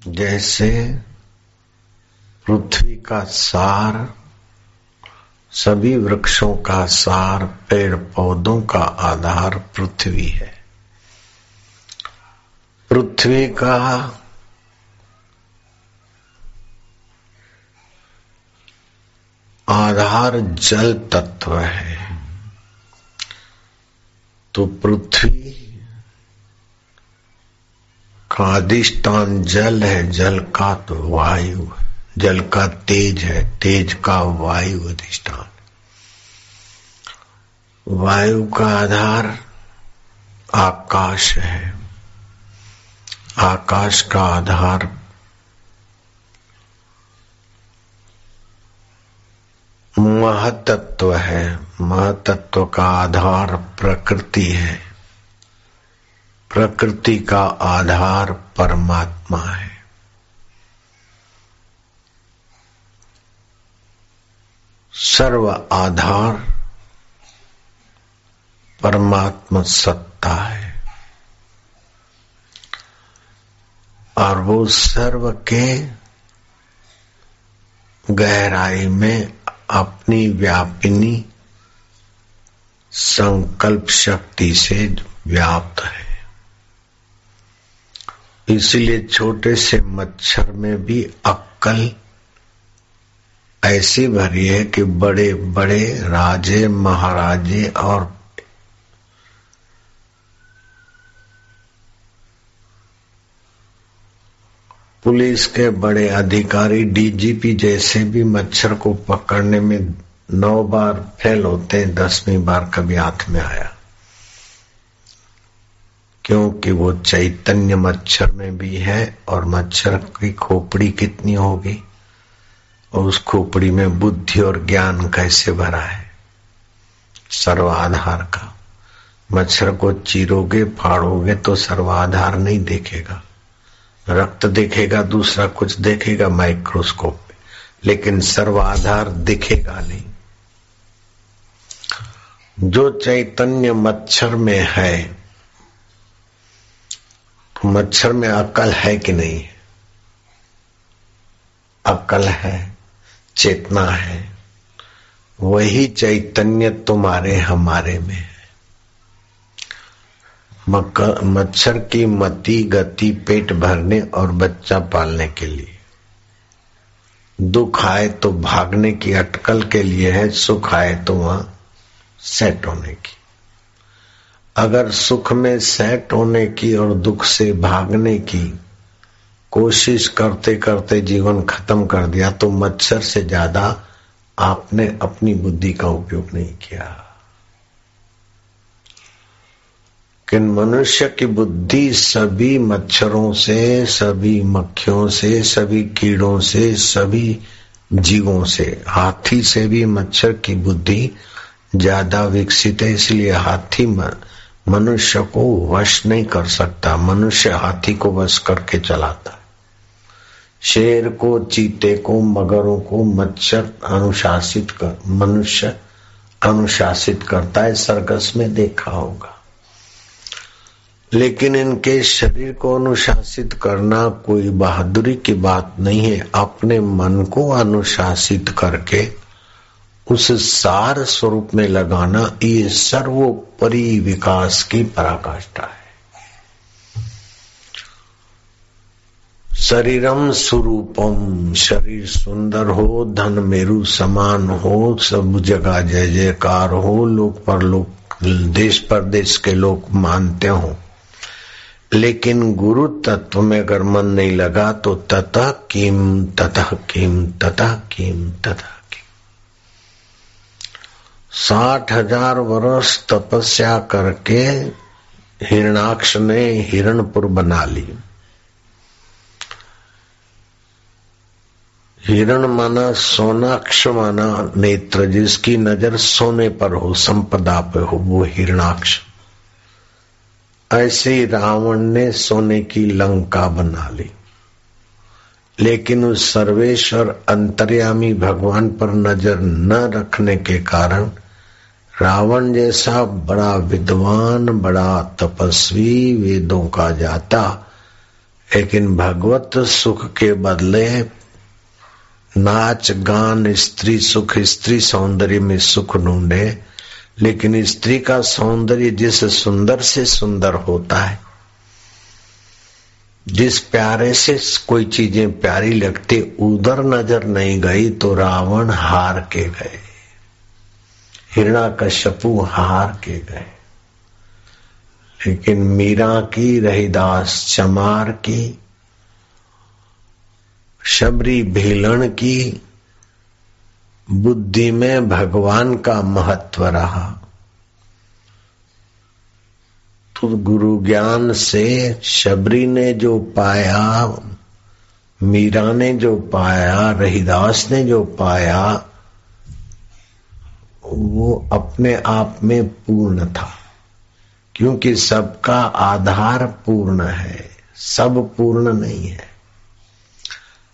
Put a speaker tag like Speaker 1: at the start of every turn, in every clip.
Speaker 1: जैसे पृथ्वी का सार, सभी वृक्षों का सार पेड़ पौधों का आधार पृथ्वी है। पृथ्वी का आधार जल तत्व है। तो पृथ्वी का अधिष्ठान जल है, जल का तो वायु जल का तेज है, तेज का वायु अधिष्ठान। वायु का आधार आकाश है। आकाश का आधार महतत्व है। महतत्व का आधार प्रकृति है। प्रकृति का आधार परमात्मा है। सर्व आधार परमात्मा सत्ता है। और वो सर्व के गहराई में अपनी व्यापिनी संकल्प शक्ति से व्याप्त है। इसलिए छोटे से मच्छर में भी अक्कल ऐसी भरी है कि बड़े बड़े राजे, महाराजे और पुलिस के बड़े अधिकारी डीजीपी जैसे भी मच्छर को पकड़ने में नौ बार फेल होते हैं, दसवीं बार कभी हाथ में आया। क्योंकि वो चैतन्य मच्छर में भी है और मच्छर की खोपड़ी कितनी होगी? और उस खोपड़ी में बुद्धि और ज्ञान कैसे भरा है? सर्वाधार का। मच्छर को चीरोगे, फाड़ोगे तो सर्वाधार नहीं देखेगा। रक्त देखेगा, दूसरा कुछ देखेगा माइक्रोस्कोप में लेकिन सर्वाधार दिखेगा नहीं। जो चैतन्य मच्छर में है मच्छर में अकल है कि नहीं? अकल है, चेतना है। वही चैतन्य तुम्हारे हमारे में है। मच्छर की मति गति पेट भरने और बच्चा पालने के लिए। दुख आए तो भागने की अटकल के लिए है, सुख आए तो वहाँ सेट होने की। अगर सुख में सेट होने की और दुख से भागने की कोशिश करते करते जीवन खत्म कर दिया तो मच्छर से ज़्यादा आपने अपनी बुद्धि का उपयोग नहीं किया। कि मनुष्य की बुद्धि सभी मच्छरों से, सभी मक्खियों से, सभी कीड़ों से, सभी जीवों से, हाथी से भी मच्छर की बुद्धि ज़्यादा विकसित है, इसलिए हाथी मनुष्य को वश नहीं कर सकता, मनुष्य हाथी को वश करके चलाता है। शेर को, चीते को, मगरों को मच्छर अनुशासित कर, मनुष्य अनुशासित करता है सर्कस में देखा होगा। लेकिन इनके शरीर को अनुशासित करना कोई बहादुरी की बात नहीं है, अपने मन को अनुशासित करके उस सार स्वरूप में लगाना ये सर्वोपरि विकास की पराकाष्ठा है। शरीरम स्वरूपम शरीर सुंदर हो, धन मेरु समान हो, सब जगह जय जयकार हो, लोक पर लोक, देश परदेश के लोग मानते हो। लेकिन गुरु तत्व में अगर मन नहीं लगा तो ततः किम ततः किम ततः किम, ततः साठ हज़ार वर्ष तपस्या करके हिरणाक्ष ने हिरणपुर बना ली। हिरण माना सोनाक्ष माना नेत्र, जिसकी नज़र सोने पर हो, संपदा पे हो, वो हिरणाक्ष। ऐसे ही रावण ने सोने की लंका बना ली। लेकिन उस सर्वेश्वर अंतर्यामी भगवान पर नज़र न रखने के कारण रावण जैसा बड़ा विद्वान, बड़ा तपस्वी वेदों का जाता, लेकिन भगवत सुख के बदले नाच, गान, स्त्री सुख, स्त्री सौंदर्य में सुख ढूंढे, लेकिन स्त्री का सौंदर्य जिस सुंदर से सुंदर होता है, जिस प्यारे से कोई चीज़ें प्यारी लगती, उधर नज़र नहीं गई तो रावण हार के गए। हिरणा कश्यपु हार के गए। लेकिन मीरा की, रहीदास चमार की, शबरी भीलन की बुद्धि में भगवान का महत्व रहा। तो गुरु ज्ञान से शबरी ने जो पाया, मीरा ने जो पाया, रहीदास ने जो पाया वो अपने आप में पूर्ण था। क्योंकि सबका आधार पूर्ण है, सब पूर्ण नहीं है।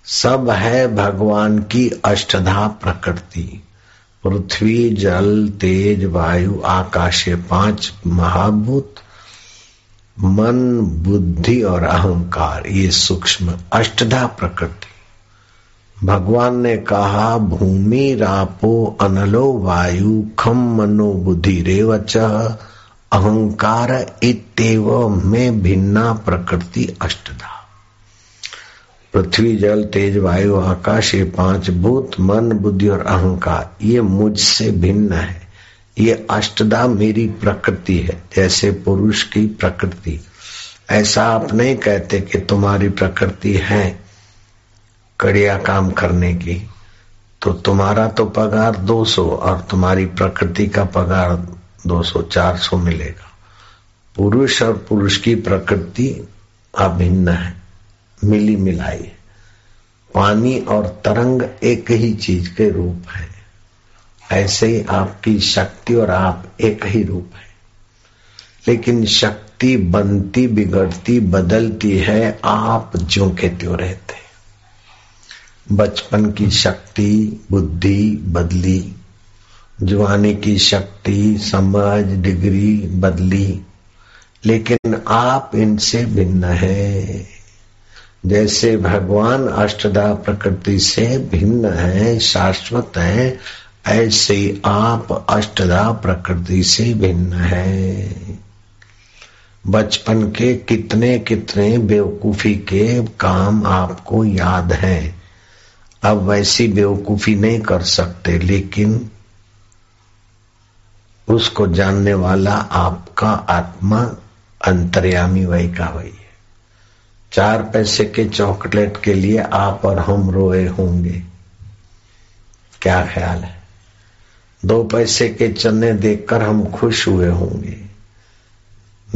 Speaker 1: सब है भगवान की अष्टधा प्रकृति। पृथ्वी, जल, तेज, वायु, आकाश पाँच महाभूत, मन, बुद्धि और अहंकार, ये सूक्ष्म अष्टधा प्रकृति। भगवान ने कहा, भूमि रापो अनलो वायु खम मनो बुद्धि रेवच। अहंकार इतव में भिन्ना प्रकृति अष्टधा। पृथ्वी, जल, तेज, वायु, आकाश, ये पाँच भूत, मन, बुद्धि और अहंकार, ये मुझसे भिन्न है। ये अष्टदा मेरी प्रकृति है, जैसे पुरुष की प्रकृति। ऐसा आप नहीं कहते कि तुम्हारी प्रकृति है। कड़िया काम करने की तो तुम्हारा तो पगार 200 और तुम्हारी प्रकृति का पगार 200 400 मिलेगा। पुरुष और पुरुष की प्रकृति अभिन्न है, मिली मिलाई पानी और तरंग एक ही चीज़ के रूप है। ऐसे ही आपकी शक्ति और आप एक ही रूप है। लेकिन शक्ति बनती, बिगड़ती, बदलती है, आप जो के त्यों रहते बचपन की शक्ति, बुद्धि बदली। जवानी की शक्ति समझ डिग्री बदली। लेकिन आप इनसे भिन्न है। जैसे भगवान अष्टदा प्रकृति से भिन्न है, शाश्वत है, ऐसे आप अष्टदा प्रकृति से भिन्न है। बचपन के कितने कितने बेवकूफ़ी के काम आपको याद है। अब वैसी बेवकूफ़ी नहीं कर सकते, लेकिन उसको जानने वाला आपका आत्मा अंतर्यामी वही का वही है। चार पैसे के चॉकलेट के लिए आप और हम रोए होंगे। क्या ख्याल है? दो पैसे के चने देखकर हम खुश हुए होंगे।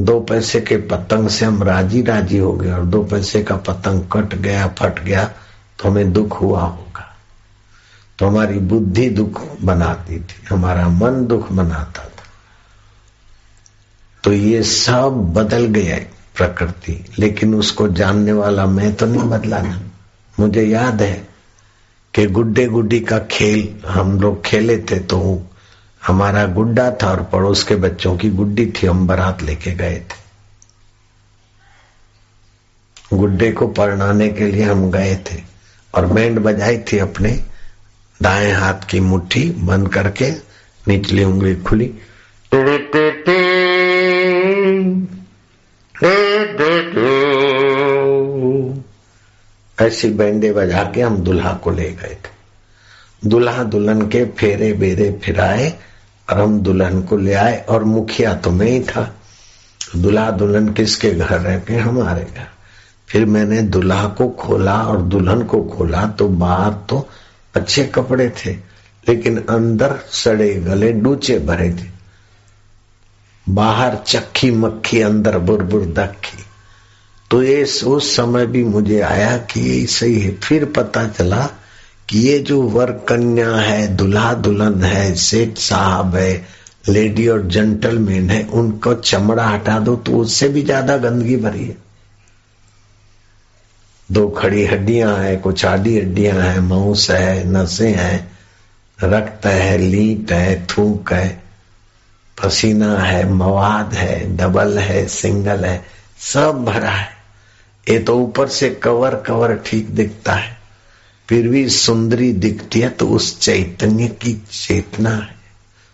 Speaker 1: दो पैसे के पतंग से हम राज़ी राज़ी हो गए और दो पैसे का पतंग कट गया, फट गया। तो हमें दुख हुआ होगा। तो हमारी बुद्धि दुख बनाती थी, हमारा मन दुख बनाता था। तो ये सब बदल गया है प्रकृति, लेकिन उसको जानने वाला मैं तो नहीं बदला ना मुझे याद है कि गुड्डे गुड्डी का खेल हम लोग खेले थे तो हमारा गुड्डा था और पड़ोस के बच्चों की गुड्डी थी, हम बारात लेके गए थे। गुड्डे को परनाने के लिए हम गए थे। और बैंड बजाई थी अपने दाएँ हाथ की मुट्ठी बंद करके निचली उंगली खुली। ऐसी बैंडे बजा के हम दुल्हा को ले गए थे। दुल्हा दुल्हन के फेरे बेरे फिराए और हम दुल्हन को ले आए और मुखिया तो मैं ही था। दुल्हा दुल्हन किसके घर रह के? हमारे घर। फिर मैंने दुल्हा को खोला और दुल्हन को खोला तो बाहर तो अच्छे कपड़े थे, लेकिन अंदर सड़े गले डूचे भरे थे। बाहर चक्की मक्खी अंदर बुरबुर दखी तो ये उस समय भी मुझे आया कि ये सही है। फिर पता चला कि ये जो वर कन्या है, दुल्हा दुल्हन है, सेठ साहब है, लेडी और जेंटलमैन है, उनको चमड़ा हटा दो तो उससे भी ज़्यादा गंदगी भरी है। दो खड़ी हड्डियाँ हैं, कुछ आधी हड्डियाँ है, मांस है, नसें है, रक्त है, लीट है, थूक है, पसीना है, मवाद है, डबल है, सिंगल है, सब भरा है। ये तो ऊपर से कवर कवर ठीक दिखता है। फिर भी सुंदरी दिखती है तो उस चैतन्य की चेतना है।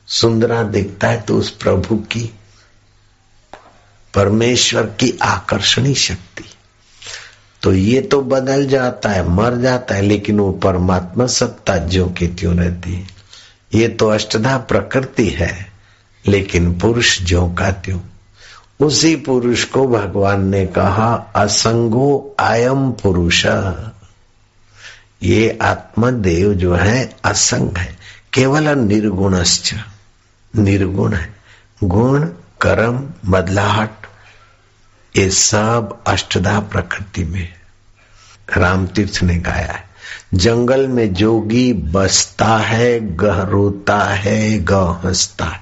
Speaker 1: सुंदरा दिखता है तो उस प्रभु की, परमेश्वर की आकर्षणी शक्ति। तो ये तो बदल जाता है, मर जाता है, लेकिन वो परमात्मा सत्ता जो की त्यों रहती है। ये तो अष्टधा प्रकृति है, लेकिन पुरुष जो का त्यों। उसी पुरुष को भगवान ने कहा, असंगो आयम पुरुष। ये आत्मदेव जो है, असंग है, केवल निर्गुणश्च। निर्गुण है। गुण, कर्म, बदलाहट। ये सब अष्टधा प्रकृति में राम तीर्थ ने गाया है। जंगल में जोगी बसता है, गह रोता है ग हंसता है।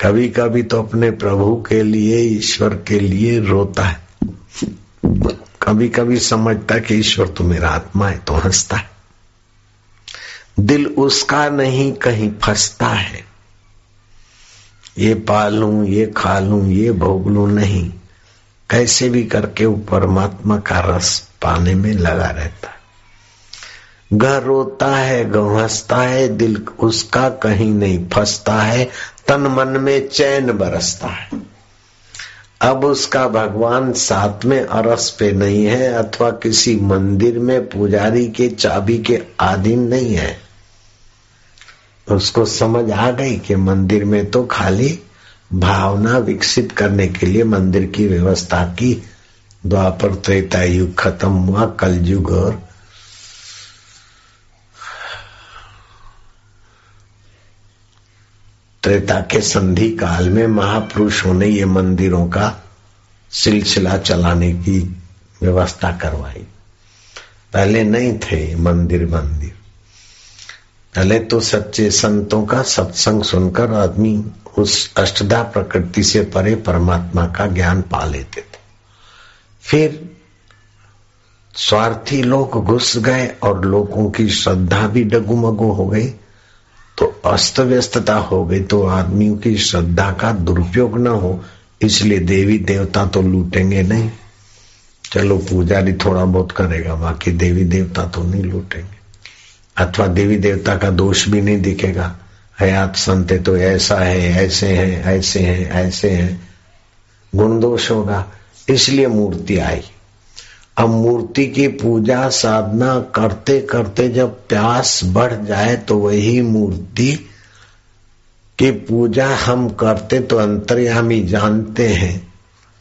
Speaker 1: कभी कभी तो अपने प्रभु के लिए, ईश्वर के लिए रोता है। कभी कभी समझता कि ईश्वर तो मेरा आत्मा है तो हंसता है। दिल उसका नहीं, कहीं फंसता है। ये पालू, ये खा लू, ये भोग लू, नहीं। कैसे भी करके वो परमात्मा का रस पाने में लगा रहता है। घर रोता है गौ हंसता है, दिल उसका कहीं नहीं फंसता है, तन मन में चैन बरसता है। अब उसका भगवान साथ में अरस पे नहीं है, अथवा किसी मंदिर में पुजारी के चाबी के आधीन नहीं है। उसको समझ आ गई कि मंदिर में तो खाली भावना विकसित करने के लिए मंदिर की व्यवस्था की। द्वापर त्रेता युग खत्म हुआ कल युग और त्रेता के संधि काल में महापुरुषों ने ये मंदिरों का सिलसिला चलाने की व्यवस्था करवाई। पहले नहीं थे मंदिर मंदिर। पहले तो सच्चे संतों का सत्संग सुनकर आदमी उस अष्टधा प्रकृति से परे परमात्मा का ज्ञान पा लेते थे। फिर स्वार्थी लोग घुस गए और लोगों की श्रद्धा भी डगुमगु हो गई। तो अस्त व्यस्तता हो गई तो आदमियों की श्रद्धा का दुरुपयोग न हो, इसलिए देवी देवता तो लूटेंगे नहीं। चलो, पुजारी थोड़ा बहुत करेगा, बाकी देवी देवता तो नहीं लूटेंगे। अथवा देवी देवता का दोष भी नहीं दिखेगा। हयात संते तो ऐसा है, ऐसे हैं ऐसे हैं ऐसे हैं। गुण दोष होगा, इसलिए मूर्ति आई। अब मूर्ति की पूजा साधना करते करते जब प्यास बढ़ जाए तो वही मूर्ति की पूजा हम करते तो अंतर्यामी जानते हैं।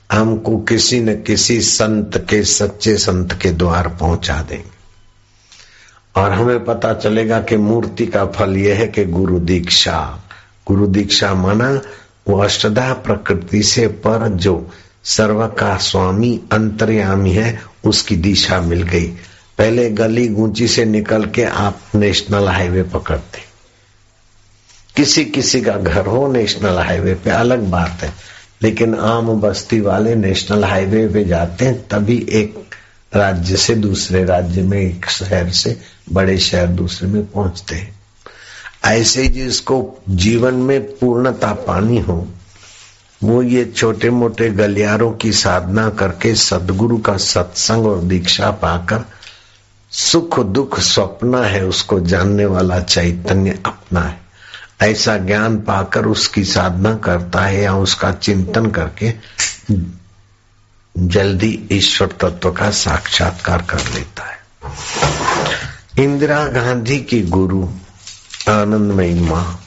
Speaker 1: हमको किसी न किसी संत के, सच्चे संत के द्वार पहुँचा देंगे। और हमें पता चलेगा कि मूर्ति का फल यह है कि गुरु दीक्षा। गुरु दीक्षा माना वो अष्टधा प्रकृति से पर जो सर्व का स्वामी अंतर्यामी है, उसकी दिशा मिल गई। पहले गली गुंची से निकल के आप नेशनल हाईवे पकड़ते। किसी किसी का घर हो, नेशनल हाईवे पे अलग बात है। लेकिन आम बस्ती वाले नेशनल हाईवे पे जाते हैं, तभी एक राज्य से दूसरे राज्य में, एक शहर से बड़े शहर दूसरे में पहुँचते हैं। ऐसे जिसको जीवन में पूर्णता पानी हो, वो ये छोटे मोटे गलियारों की साधना करके सदगुरु का सत्संग और दीक्षा पाकर सुख, दुख, स्वप्न है, उसको जानने वाला चैतन्य अपना है। ऐसा ज्ञान पाकर उसकी साधना करता है या उसका चिंतन करके जल्दी ईश्वर तत्व का साक्षात्कार कर लेता है। इंदिरा गांधी की गुरु, आनंदमयी माँ,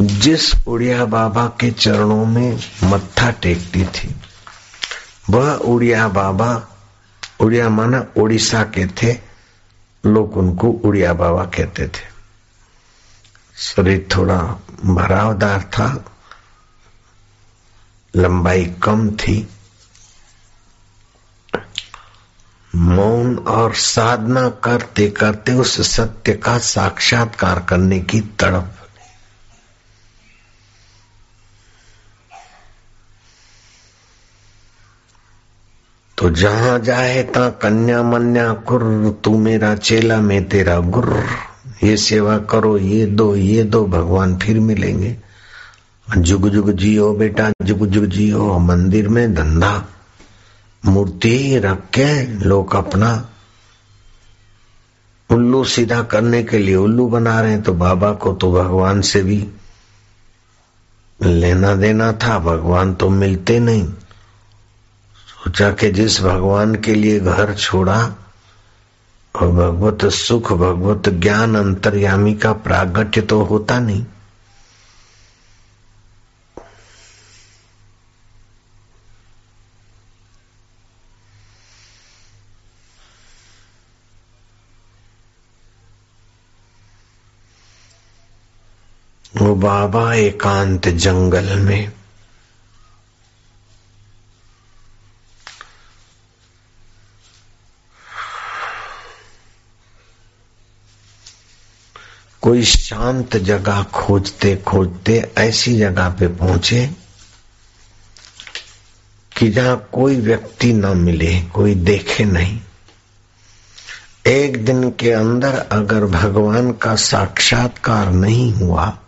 Speaker 1: जिस उड़िया बाबा के चरणों में मत्था टेकती थी, वह उड़िया बाबा, उड़िया माना उड़ीसा के थे, लोग उनको उड़िया बाबा कहते थे। शरीर थोड़ा भरावदार था, लंबाई कम थी मौन और साधना करते करते उस सत्य का साक्षात्कार करने की तड़प तो जहाँ जाए ता कन्या मन्या कुर, तू मेरा चेला, मैं तेरा गुर। ये सेवा करो, ये दो ये दो, भगवान फिर मिलेंगे। जुग जुग जियो बेटा, जुग जुग जियो, मंदिर में धंधा। मूर्ति रख के लोग अपना उल्लू सीधा करने के लिए उल्लू बना रहे हैं तो बाबा को तो भगवान से भी लेना देना था, भगवान तो मिलते नहीं। सोचा कि जिस भगवान के लिए घर छोड़ा, और भगवत सुख, भगवत ज्ञान, अंतर्यामी का प्रागट्य तो होता नहीं। बाबा एकांत जंगल में। कोई शांत जगह खोजते खोजते ऐसी जगह पे पहुँचे कि जहाँ कोई व्यक्ति न मिले, कोई देखे नहीं। एक दिन के अंदर अगर भगवान का साक्षात्कार नहीं हुआ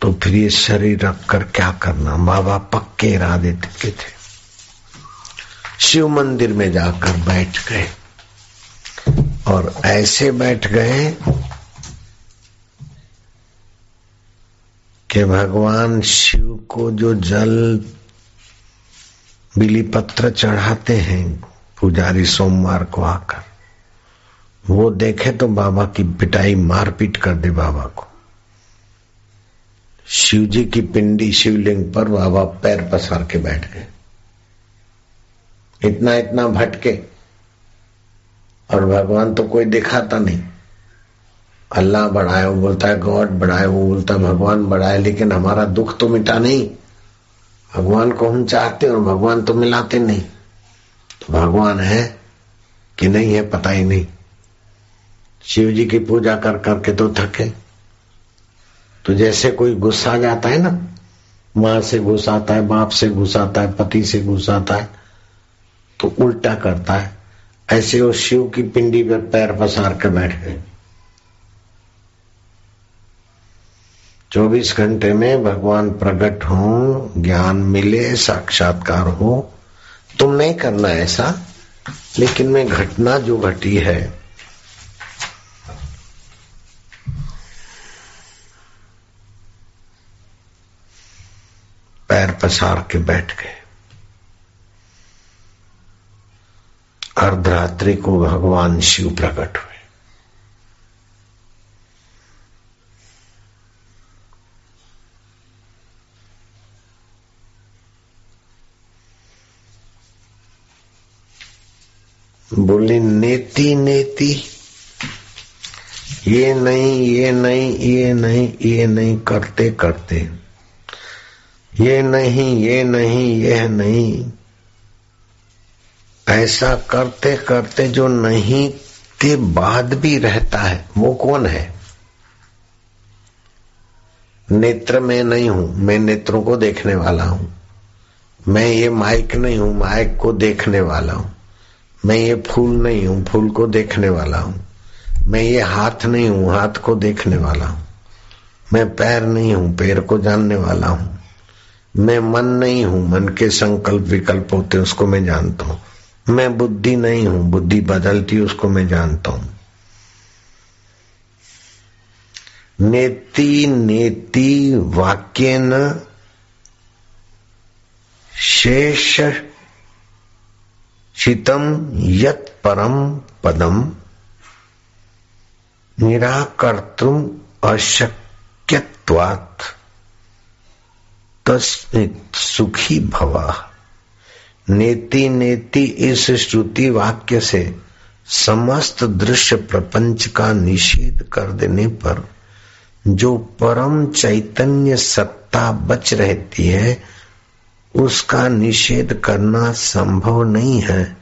Speaker 1: तो फिर ये शरीर रखकर क्या करना? बाबा पक्के इरादे के थे। शिव मंदिर में जाकर बैठ गए। और ऐसे बैठ गए कि भगवान शिव को जो जल, बिली पत्र चढ़ाते हैं, पुजारी सोमवार को आकर, वो देखे तो बाबा की पिटाई मारपीट कर दे बाबा को। शिव जी की पिंडी शिवलिंग पर बाबा पैर पसार के बैठ गए। इतना इतना भटके। और भगवान तो कोई दिखाता नहीं। अल्लाह बढ़ाए, वो बोलता है, गॉड बढ़ाए, वो बोलता है, भगवान बढ़ाए, लेकिन हमारा दुख तो मिटा नहीं। भगवान को हम चाहते और भगवान तो मिलाते नहीं। तो भगवान है कि नहीं है, पता ही नहीं। शिव जी की पूजा कर करके तो थके। तो जैसे कोई गुस्सा जाता है ना, माँ से घुसाता है, बाप से घुसाता है, पति से घुसाता है तो उल्टा करता है। ऐसे वो शिव की पिंडी पर पैर पसार कर बैठ गए चौबीस घंटे में भगवान प्रकट हो, ज्ञान मिले, साक्षात्कार हो। तुम नहीं करना ऐसा, लेकिन मैं घटना जो घटी है पैर पसार के बैठ गए। अर्धरात्रि को भगवान शिव प्रकट हुए। बोली, नेति नेति, ये नहीं ये नहीं ये नहीं ये नहीं, करते करते ये नहीं ये नहीं यह नहीं। ऐसा करते करते जो नहीं के बाद भी रहता है। वो कौन है? नेत्र में नहीं हूँ, मैं नेत्रों को देखने वाला हूँ। मैं ये माइक नहीं हूँ, माइक को देखने वाला हूँ। मैं ये फूल नहीं हूँ, फूल को देखने वाला हूँ। मैं ये हाथ नहीं हूँ, हाथ को देखने वाला हूँ। मैं पैर नहीं हूँ, पैर को जानने वाला हूँ। मैं मन नहीं हूँ, मन के संकल्प विकल्प होते उसको मैं जानता हूँ। मैं बुद्धि नहीं हूँ, बुद्धि बदलती उसको मैं जानता हूँ। नेति नेति वाक्य न शेष शितम यत परम पदम निराकर्तुम अशक्यवात तस्मित सुखी भवा। नेति नेति इस श्रुति वाक्य से समस्त दृश्य प्रपंच का निषेध कर देने पर जो परम चैतन्य सत्ता बच रहती है, उसका निषेध करना संभव नहीं है।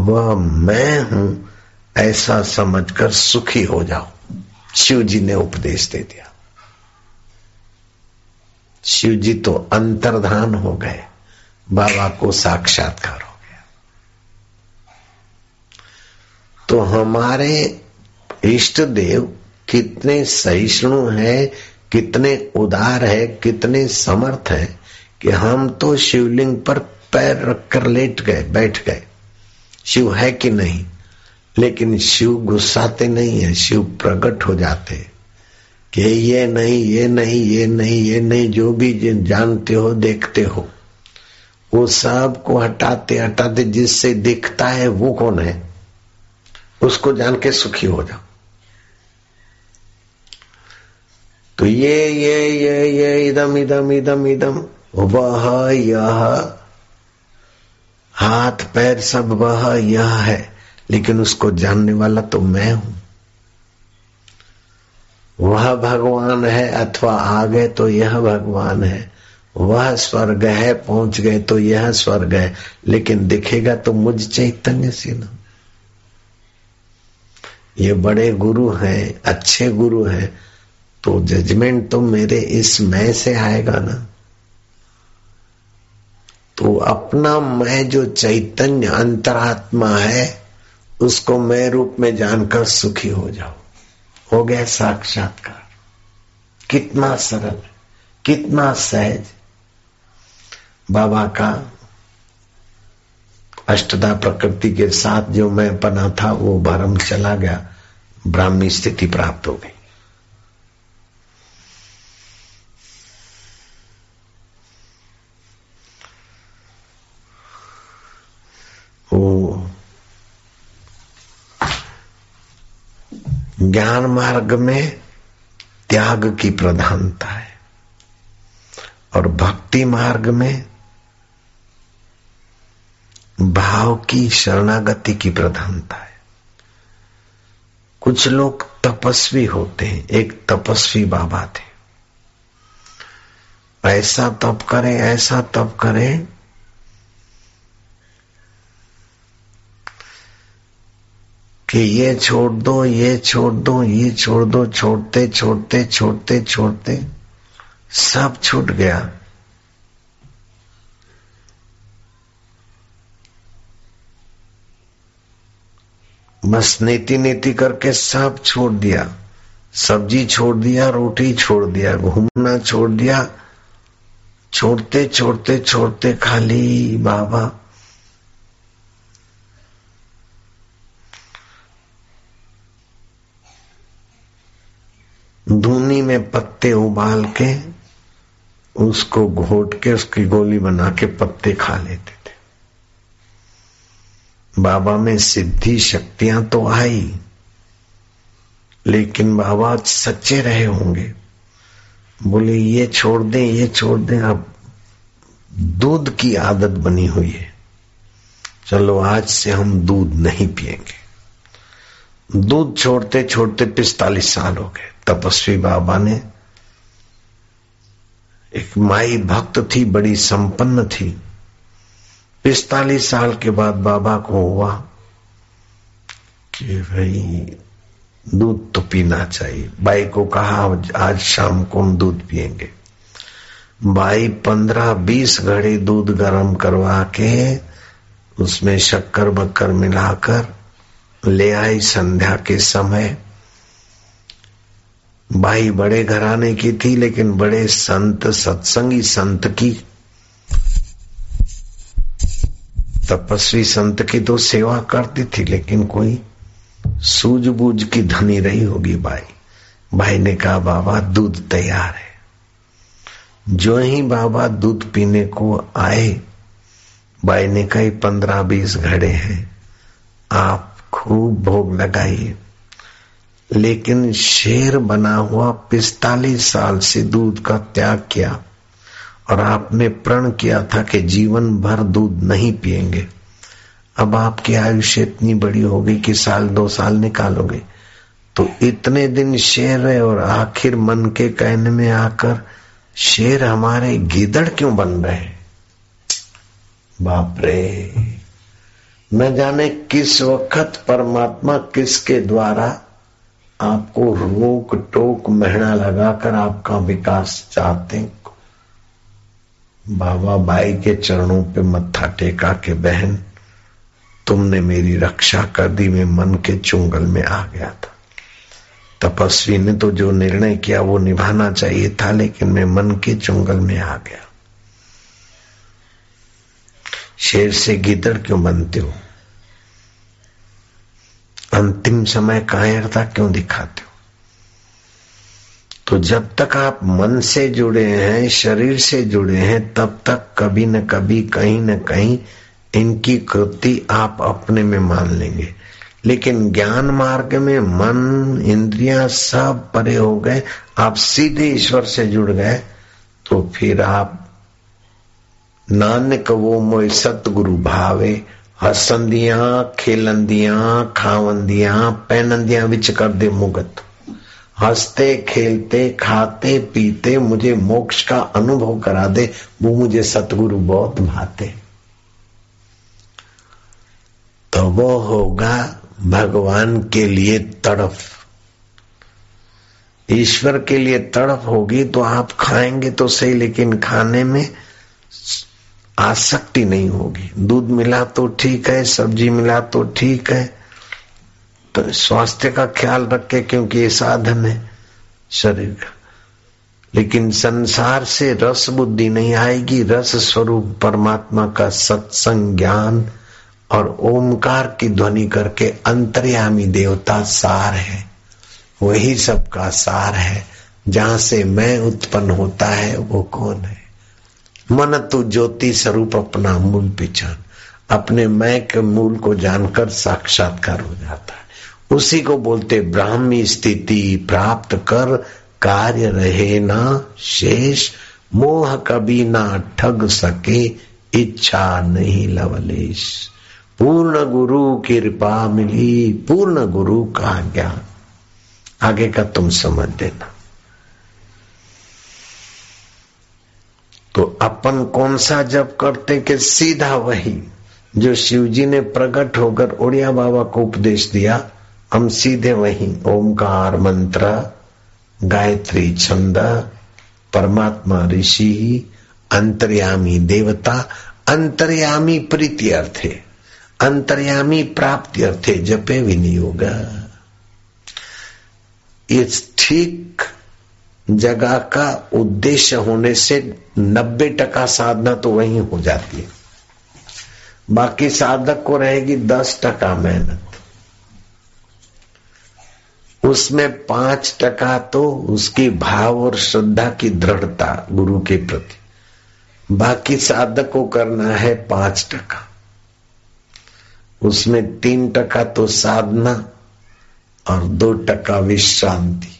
Speaker 1: वह मैं हूँ, ऐसा समझकर सुखी हो जाओ। शिव जी ने उपदेश दे दिया। शिव जी तो अंतर्धान हो गए। बाबा को साक्षात्कार हो गया। तो हमारे इष्ट देव कितने सहिष्णु है, कितने उदार है, कितने समर्थ है कि हम तो शिवलिंग पर पैर रखकर लेट गए, बैठ गए। शिव है कि नहीं? लेकिन शिव गुस्साते नहीं है, शिव प्रकट हो जाते कि ये नहीं ये नहीं ये नहीं ये नहीं, जो भी जानते हो, देखते हो। वो सबको हटाते हटाते, जिससे दिखता है वो कौन है? उसको जान के सुखी हो जाओ। तो ये ये ये ये, इदम इदम इदम इदम, वह, यह, हाथ, पैर सब वह, यह है। लेकिन उसको जानने वाला तो मैं हूँ। वह भगवान है अथवा आ गए तो यह भगवान है। वह स्वर्ग है, पहुँच गए तो यह स्वर्ग है। लेकिन दिखेगा तो मुझ चैतन्य से ना ये बड़े गुरु हैं, अच्छे गुरु हैं तो जजमेंट तो मेरे इस मैं से आएगा ना। तो अपना मैं जो चैतन्य अंतरात्मा है, उसको मैं रूप में जानकर सुखी हो जाओ हो गया साक्षात्कार। कितना सरल, कितना सहज। बाबा का अष्टदा प्रकृति के साथ जो मैं पना था, वो भरम चला गया, ब्राह्मी स्थिति प्राप्त हो गई वो ज्ञान मार्ग में त्याग की प्रधानता है। और भक्ति मार्ग में भाव की शरणागति की प्रधानता है। कुछ लोग तपस्वी होते हैं, एक तपस्वी बाबा थे। ऐसा तप करें, ऐसा तप करें कि ये छोड़ दो, ये छोड़ दो, ये छोड़ दो, छोड़ते छोड़ते छोड़ते छोड़ते, सब छूट गया। बस नीति नीति करके सब छोड़ दिया। सब्ज़ी छोड़ दिया, रोटी छोड़ दिया, घूमना छोड़ दिया। छोड़ते छोड़ते छोड़ते खाली बाबा। धूनी में पत्ते उबाल के उसको घोट के उसकी गोली बना के पत्ते खा लेते थे। बाबा में सिद्धि शक्तियाँ तो आई, लेकिन बाबा सच्चे रहे होंगे। बोले, ये छोड़ दें, ये छोड़ दें, अब दूध की आदत बनी हुई है। चलो, आज से हम दूध नहीं पिएँगे दूध छोड़ते छोड़ते पिस्तालीस साल हो गए तपस्वी बाबा ने एक माई भक्त थी, बड़ी संपन्न थी। पिस्तालीस साल के बाद बाबा को हुआ कि भाई, दूध तो पीना चाहिए। बाई को कहा, आज शाम को हम दूध पिएँगे बाई पंद्रह बीस घड़ी दूध गर्म करवा के उसमें शक्कर बक्कर मिलाकर ले आई। संध्या के समय बाई बड़े घराने की थी, लेकिन बड़े संत, सत्संगी संत की। तपस्वी संत की तो सेवा करती थी, लेकिन कोई सूझबूझ की धनी रही होगी बाई भाई ने कहा, बाबा, दूध तैयार है। जो ही बाबा दूध पीने को आए, भाई ने कही, पंद्रह बीस घड़े हैं। आप खूब भोग लगाइए। लेकिन शेर बना हुआ पिस्तालीस साल से दूध का त्याग किया और आपने प्रण किया था कि जीवन भर दूध नहीं पिएँगे अब आपकी आयुष्य इतनी बड़ी हो गई कि साल दो साल निकालोगे। तो इतने दिन शेर है और आखिर मन के कहने में आकर शेर हमारे गिदड़ क्यों बन रहे? बाप रे, न जाने किस वक्त परमात्मा किसके द्वारा आपको रोक टोक महना लगाकर आपका विकास चाहते बाबा बाई के चरणों पे मत्था टेका के बहन, तुमने मेरी रक्षा कर दी, मैं मन के चुंगल में आ गया था। तपस्वी ने तो जो निर्णय किया वो निभाना चाहिए था, लेकिन मैं मन के चुंगल में आ गया। शेर से गिदड़ क्यों बनते हो? अंतिम समय कायरता क्यों दिखाते हो? तो जब तक आप मन से जुड़े हैं, शरीर से जुड़े हैं, तब तक कभी न कभी, कहीं न कहीं इनकी कृति आप अपने में मान लेंगे। लेकिन ज्ञान मार्ग में मन, इंद्रियाँ सब परे हो गए, आप सीधे ईश्वर से जुड़ गए तो फिर आप नानक वो मोय सतगुरु भावे खेलंदियाँ खावंदियाँ पहनंदियाँ विच कर दे मुगत हँसते खेलते खाते पीते मुझे मोक्ष का अनुभव करा दे वो मुझे सतगुरु बहुत भाते तो वो होगा भगवान के लिए तड़फ ईश्वर के लिए तड़फ होगी तो आप खाएँगे तो सही लेकिन खाने में आसक्ति नहीं होगी। दूध मिला तो ठीक है, सब्ज़ी मिला तो ठीक है। तो स्वास्थ्य का ख्याल रखे क्योंकि ये साधन है शरीर का। लेकिन संसार से रस बुद्धि नहीं आएगी, रस स्वरूप परमात्मा का सत्संग ज्ञान और ओमकार की ध्वनि करके अंतर्यामी देवता सार है। वही सबका सार है। जहाँ से मैं उत्पन्न होता है, वो कौन है? मन तू ज्योति स्वरूप अपना मूल पहचान। अपने मैं के मूल को जानकर साक्षात्कार हो जाता है। उसी को बोलते ब्राह्मी स्थिति प्राप्त कर, कार्य रहे ना शेष, मोह कभी ना ठग सके, इच्छा नहीं लवलेश। पूर्ण गुरु की कृपा मिली, पूर्ण गुरु का ज्ञान। आगे का तुम समझ देना। तो अपन कौन सा जब करते कि सीधा वही, जो शिव जी ने प्रकट होकर उड़िया बाबा को उपदेश दिया, हम सीधे वही। ओमकार मंत्र, गायत्री छंद, परमात्मा ऋषि, अंतर्यामी देवता, अंतर्यामी प्रीति अर्थ, अंतर्यामी प्राप्ति अर्थे, जपे विनियोग। ठीक जगह का उद्देश्य होने से नब्बे टका साधना तो वही हो जाती है। बाकी साधक को रहेगी दस टका मेहनत। उसमें पाँच टका तो उसकी भाव और श्रद्धा की दृढ़ता गुरु के प्रति। बाकी साधक को करना है पाँच टका। उसमें तीन टका तो साधना और दो टका विश्रांति।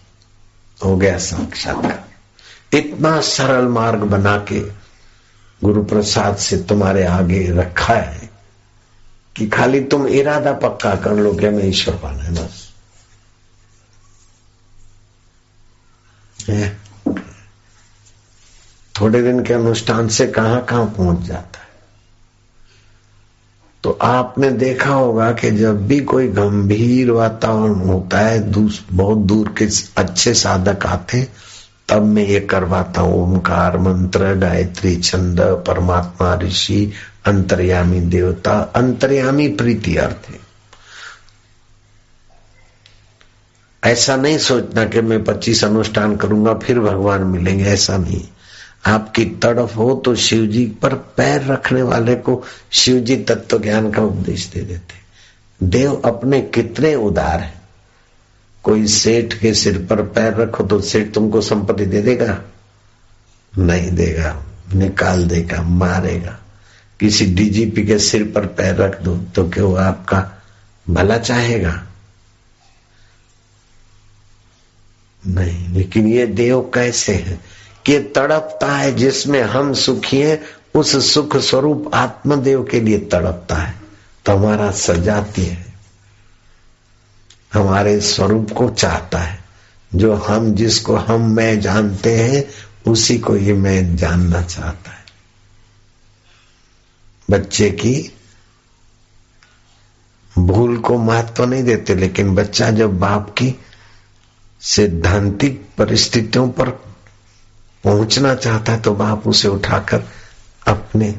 Speaker 1: हो गया साक्षात्कार इतना सरल मार्ग बना के गुरु प्रसाद से तुम्हारे आगे रखा है कि खाली तुम इरादा पक्का कर लो क्या मैं ईश्वर पाना है, बस। थोड़े दिन के अनुष्ठान से कहाँ कहाँ पहुँच जाता है? तो आपने देखा होगा कि जब भी कोई गंभीर वातावरण होता है बहुत दूर के अच्छे साधक आते तब मैं ये करवाता हूँ। ओमकार मंत्र, गायत्री छंद, परमात्मा ऋषि, अंतर्यामी देवता, अंतर्यामी प्रीति अर्थ है। ऐसा नहीं सोचना कि मैं पच्चीस अनुष्ठान करूँगा, फिर भगवान मिलेंगे, ऐसा नहीं। आपकी तड़फ हो तो शिव जी पर पैर रखने वाले को शिव जी तत्व ज्ञान का उपदेश दे देते। देव अपने कितने उदार है। कोई सेठ के सिर पर पैर रखो तो सेठ तुमको संपत्ति दे देगा? नहीं देगा। निकाल देगा, मारेगा। किसी डीजीपी के सिर पर पैर रख दो तो क्यों आपका भला चाहेगा। नहीं, लेकिन ये देव कैसे हैं? कि तड़पता है जिसमें हम सुखी हैं, उस सुख स्वरूप आत्मदेव के लिए तड़पता है। तो हमारा सजाती है। हमारे स्वरूप को चाहता है। जो हम, जिसको हम, मैं जानते हैं, उसी को ये मैं जानना चाहता है। बच्चे की भूल को महत्व नहीं देते, लेकिन बच्चा जब बाप की सिद्धांतिक परिस्थितियों पर पहुँचना चाहता है तो बाप उसे उठाकर अपने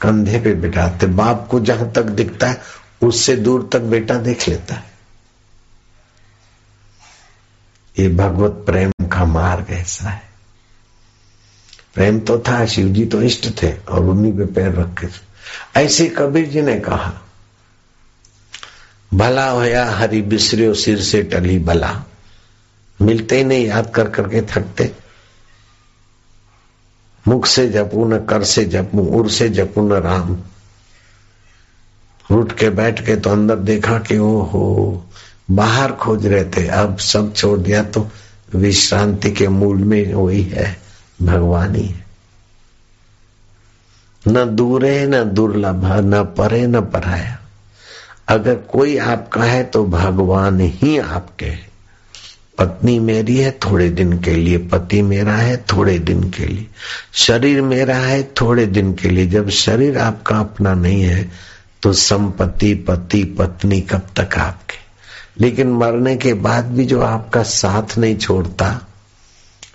Speaker 1: कंधे पे बिठाते। बाप को जहाँ तक दिखता है, उससे दूर तक बेटा देख लेता है। ये भगवत प्रेम का मार्ग ऐसा है। प्रेम तो था शिव जी तो इष्ट थे और उन्हीं पे पैर रख थे। ऐसे कबीर जी ने कहा, भला होया हरि बिसरियो सिर से टली भला मिलते ही नहीं, याद कर करके थकते। मुख से जपू, न कर से जपू उर से जपू, न राम। उठ के बैठ के तो अंदर देखा कि ओ हो बाहर खोज रहे थे। अब सब छोड़ दिया तो विश्रांति के मूल में वही है, भगवान ही है। न दूरे, न दुर्लभ, न परे, न पराया। अगर कोई आपका है तो भगवान ही आपके है। पत्नी मेरी है, थोड़े दिन के लिए पति मेरा है, थोड़े दिन के लिए। शरीर मेरा है, थोड़े दिन के लिए। जब शरीर आपका अपना नहीं है तो संपत्ति, पति, पत्नी कब तक आपके? लेकिन मरने के बाद भी जो आपका साथ नहीं छोड़ता,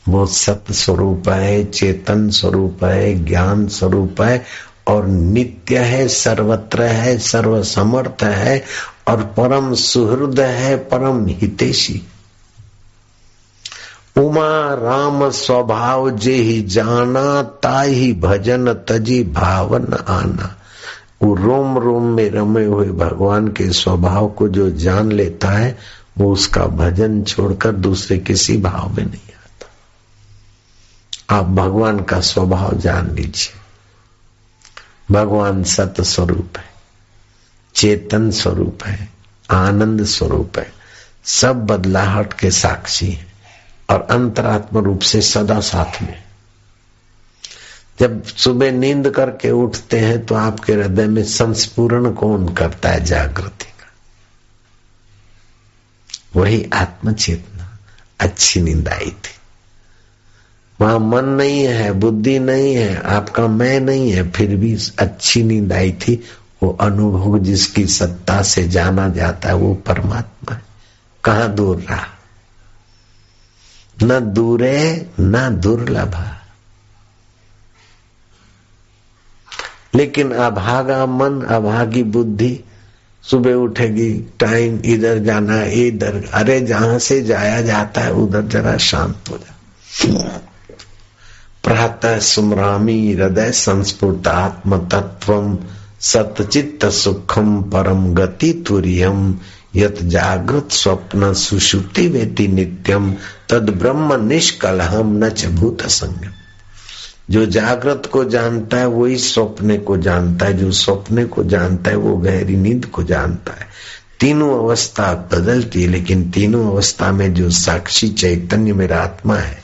Speaker 1: वो सत्य स्वरूप है, चेतन स्वरूप है, ज्ञान स्वरूप है, और नित्य है, सर्वत्र है सर्व समर्थ है, और परम सुहृद है, परम हितेशी। उमा राम स्वभाव जे ही जाना, ताही भजन तजी भावन आना। वो रोम रोम में रमे हुए भगवान के स्वभाव को जो जान लेता है, वो उसका भजन छोड़कर दूसरे किसी भाव में नहीं आता। आप भगवान का स्वभाव जान लीजिए। भगवान सत स्वरूप है, चेतन स्वरूप है, आनंद स्वरूप है, सब बदलाहट के साक्षी है। और अंतरात्म रूप से सदा साथ में। जब सुबह नींद करके उठते हैं तो आपके हृदय में संस्पूर्ण कौन करता है जागृति का? वही आत्म चेतना अच्छी नींद आई थी। वहाँ मन नहीं है, बुद्धि नहीं है, आपका मैं नहीं है, फिर भी अच्छी नींद आई थी। वो अनुभव जिसकी सत्ता से जाना जाता है, वो परमात्मा है। कहा दूर रहा? न दूरे, न दुर्लभ। लेकिन अभागा मन, अभागी बुद्धि, सुबह उठेगी, टाइम इधर जाना, इधर, अरे जहाँ से जाया जाता है, उधर जरा शांत हो जा। प्रातः सुमरामी हृदय संस्फुट आत्म तत्व सतचित्त सुखम परम गति तुरियम यत जागृत स्वप्न सुषुप्ति वेति नित्यम, तद ब्रह्म निष्कलहम न च भूत संगम जो जागृत को जानता है, वही स्वप्ने को जानता है, जो स्वप्ने को जानता है, वो गहरी नींद को जानता है। तीनों अवस्था बदलती है, लेकिन तीनों अवस्था में जो साक्षी चैतन्य मेरा आत्मा है,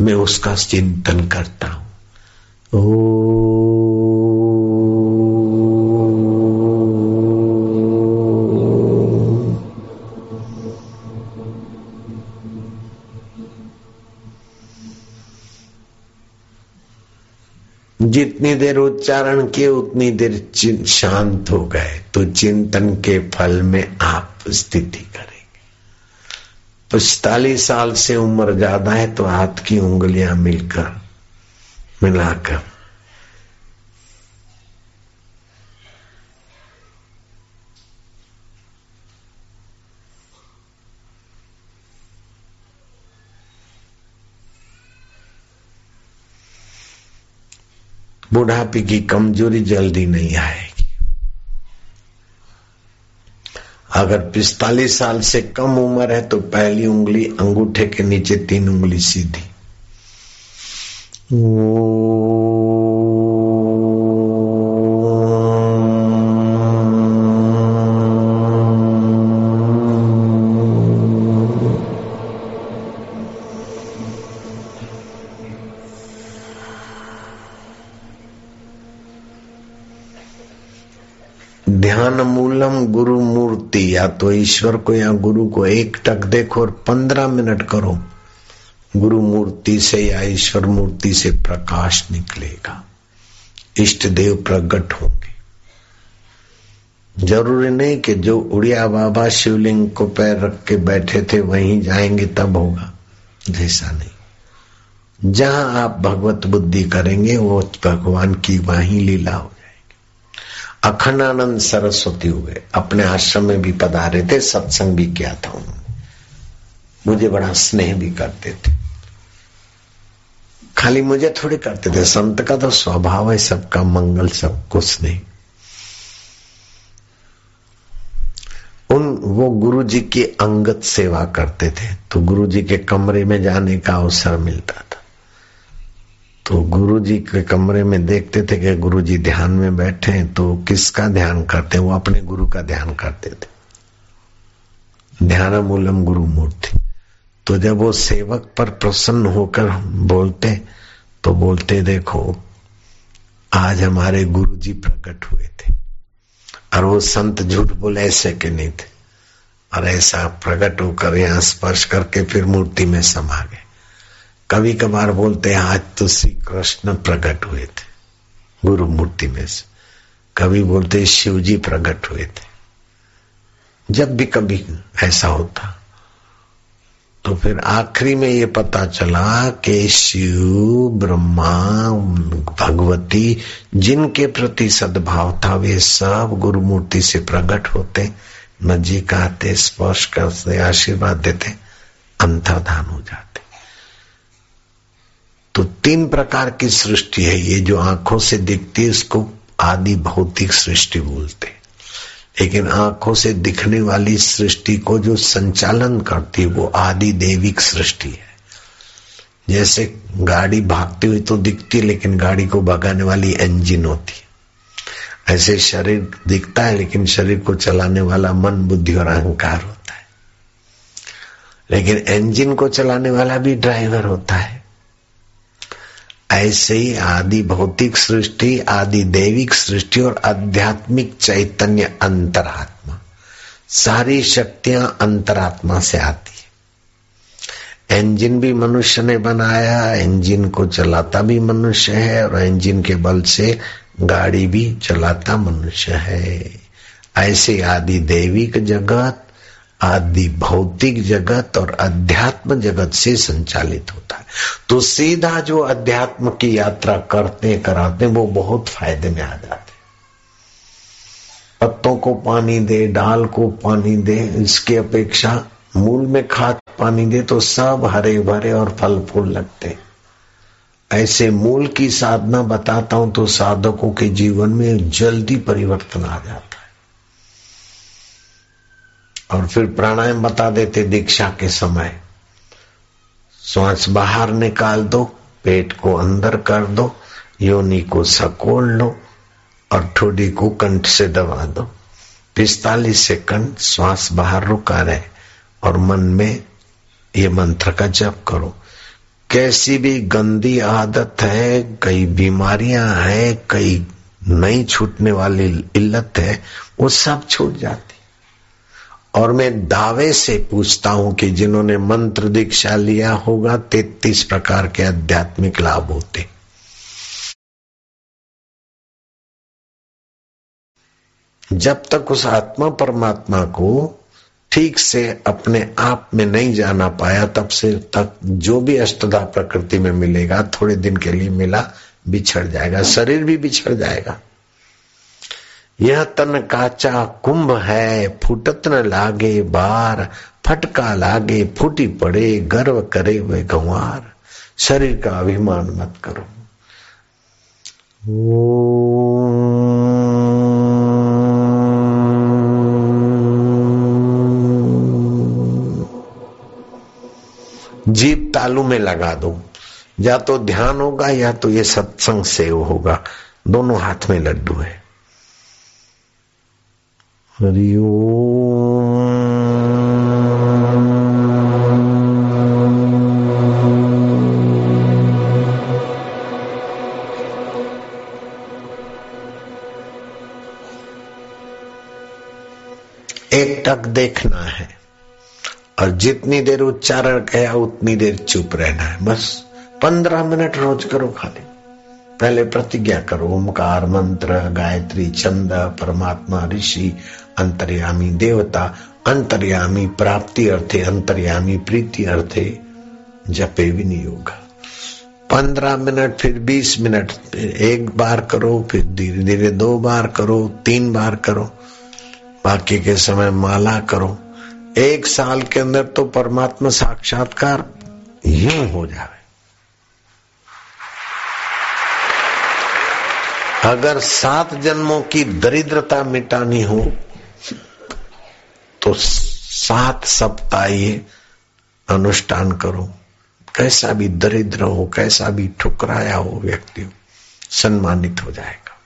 Speaker 1: मैं उसका चिंतन करता हूँ। ओ जितनी देर उच्चारण किए, उतनी देर शांत हो गए। तो चिंतन के फल में आप स्थिति करेंगे। पिस्तालीस साल से उम्र ज़्यादा है तो हाथ की उंगलियाँ मिलकर, मिलाकर। बुढ़ापे की कमज़ोरी जल्दी नहीं आएगी। अगर पिस्तालीस साल से कम उम्र है तो पहली उंगली अंगूठे के नीचे, तीन उंगली सीधी। ध्यान तो ईश्वर को या गुरु को एक टक देखो और पंद्रह मिनट करो। गुरु मूर्ति से या ईश्वर मूर्ति से प्रकाश निकलेगा। इष्ट देव प्रकट होंगे। ज़रूरी नहीं कि जो उड़िया बाबा शिवलिंग को पैर रख के बैठे थे, वहीं जाएँगे, तब होगा। जैसा नहीं। जहाँ आप भगवत बुद्धि करेंगे, वो भगवान की वहीं लीला हो अखंडानंद सरस्वती हुए, अपने आश्रम में भी पधारे थे, सत्संग भी किया था उन्होंने। मुझे बड़ा स्नेह भी करते थे। खाली मुझे थोड़ी करते थे, संत का तो स्वभाव है, सबका मंगल सब कुछ नहीं उन, वो गुरु जी की अंगत सेवा करते थे तो गुरु जी के कमरे में जाने का अवसर मिलता था। तो गुरु जी के कमरे में देखते थे कि गुरु जी ध्यान में बैठे हैं तो किसका ध्यान करते वो अपने गुरु का ध्यान करते थे। ध्यान मूलम गुरु मूर्ति। तो जब वो सेवक पर प्रसन्न होकर बोलते तो बोलते, देखो, आज हमारे गुरु जी प्रकट हुए थे। और वो संत झूठ बोले, ऐसे के नहीं थे। और ऐसा प्रकट होकर यहाँ स्पर्श करके फिर मूर्ति में समा गए। कभी कभार बोलते हैं, आज तो श्री कृष्ण प्रकट हुए थे, गुरु मूर्ति में से। कभी बोलते शिव जी प्रकट हुए थे। जब भी कभी ऐसा होता तो फिर आखिरी में ये पता चला कि शिव, ब्रह्मा, भगवती, जिनके प्रति सद्भाव था, वे सब गुरु मूर्ति से प्रकट होते नजीक आते स्पर्श करते, आशीर्वाद देते, अंतर्धान हो जाते। तो तीन प्रकार की सृष्टि है। ये जो आँखों से दिखती है, इसको आदि भौतिक सृष्टि बोलते लेकिन आँखों से दिखने वाली सृष्टि को जो संचालन करती है, वो आदि देविक सृष्टि है। जैसे गाड़ी भागती हुई तो दिखती है लेकिन गाड़ी को भगाने वाली इंजन होती ऐसे शरीर दिखता है, लेकिन शरीर को चलाने वाला मन, बुद्धि और अहंकार होता है। लेकिन इंजन को चलाने वाला भी ड्राइवर होता है। ऐसे ही आदि भौतिक सृष्टि, आदि देविक सृष्टि और आध्यात्मिक चैतन्य अंतरात्मा। सारी शक्तियाँ अंतरात्मा से आती है। इंजन भी मनुष्य ने बनाया इंजन को चलाता भी मनुष्य है और इंजन के बल से गाड़ी भी चलाता मनुष्य है। ऐसे आदि देविक जगत आदि भौतिक जगत और अध्यात्म जगत से संचालित होता है। तो सीधा जो अध्यात्म की यात्रा करते कराते वो बहुत फ़ायदे में आ जाते पत्तों को पानी दे डाल को पानी दे, इसकी अपेक्षा मूल में खाद पानी दे तो सब हरे भरे और फल फूल लगते ऐसे मूल की साधना बताता हूँ तो साधकों के जीवन में जल्दी परिवर्तन आ जाता और फिर प्राणायाम बता देते दीक्षा के समय। श्वास बाहर निकाल दो, पेट को अंदर कर दो, योनि को सकोल लो और ठोडी को कंठ से दबा दो। पिस्तालीस सेकंड श्वास बाहर रुका रहे और मन में ये मंत्र का जप करो। कैसी भी गंदी आदत है, कई बीमारियाँ हैं, कई नहीं छूटने वाली इल्लत है, वो सब छूट जाती और मैं दावे से पूछता हूँ कि जिन्होंने मंत्र दीक्षा लिया होगा, तैतीस प्रकार के आध्यात्मिक लाभ होते। जब तक उस आत्मा परमात्मा को ठीक से अपने आप में नहीं जाना पाया, तब से तक जो भी अष्टधा प्रकृति में मिलेगा, थोड़े दिन के लिए मिला, बिछड़ जाएगा, शरीर भी बिछड़ जाएगा। यह तन काचा कुंभ है, फुटत न लागे बार, फटका लागे फूटी पड़े गर्व करे वे गंवार। शरीर का अभिमान मत करो। जीप तालू में लगा दो। या तो ध्यान होगा, या तो ये सत्संग सेव होगा। दोनों हाथ में लड्डू है। हरिओ एक टक देखना है और जितनी देर उच्चारण गया, उतनी देर चुप रहना है। बस पंद्रह मिनट रोज करो खाली। पहले प्रतिज्ञा करो, ओमकार मंत्र, गायत्री, छंद, परमात्मा, ऋषि अंतर्यामी देवता, अंतर्यामी प्राप्ति अर्थे, अंतर्यामी प्रीति अर्थे जपे विनियोग। पंद्रह मिनट, फिर बीस मिनट, एक बार करो, फिर धीरे धीरे दो बार करो, तीन बार करो, बाकी के समय माला करो। एक साल के अंदर तो परमात्मा साक्षात्कार यूँ हो जाए। अगर सात जन्मों की दरिद्रता मिटानी हो तो सात सप्ताह ये अनुष्ठान करो। कैसा भी दरिद्र हो, कैसा भी ठुकराया हो व्यक्ति हो सम्मानित हो जाएगा।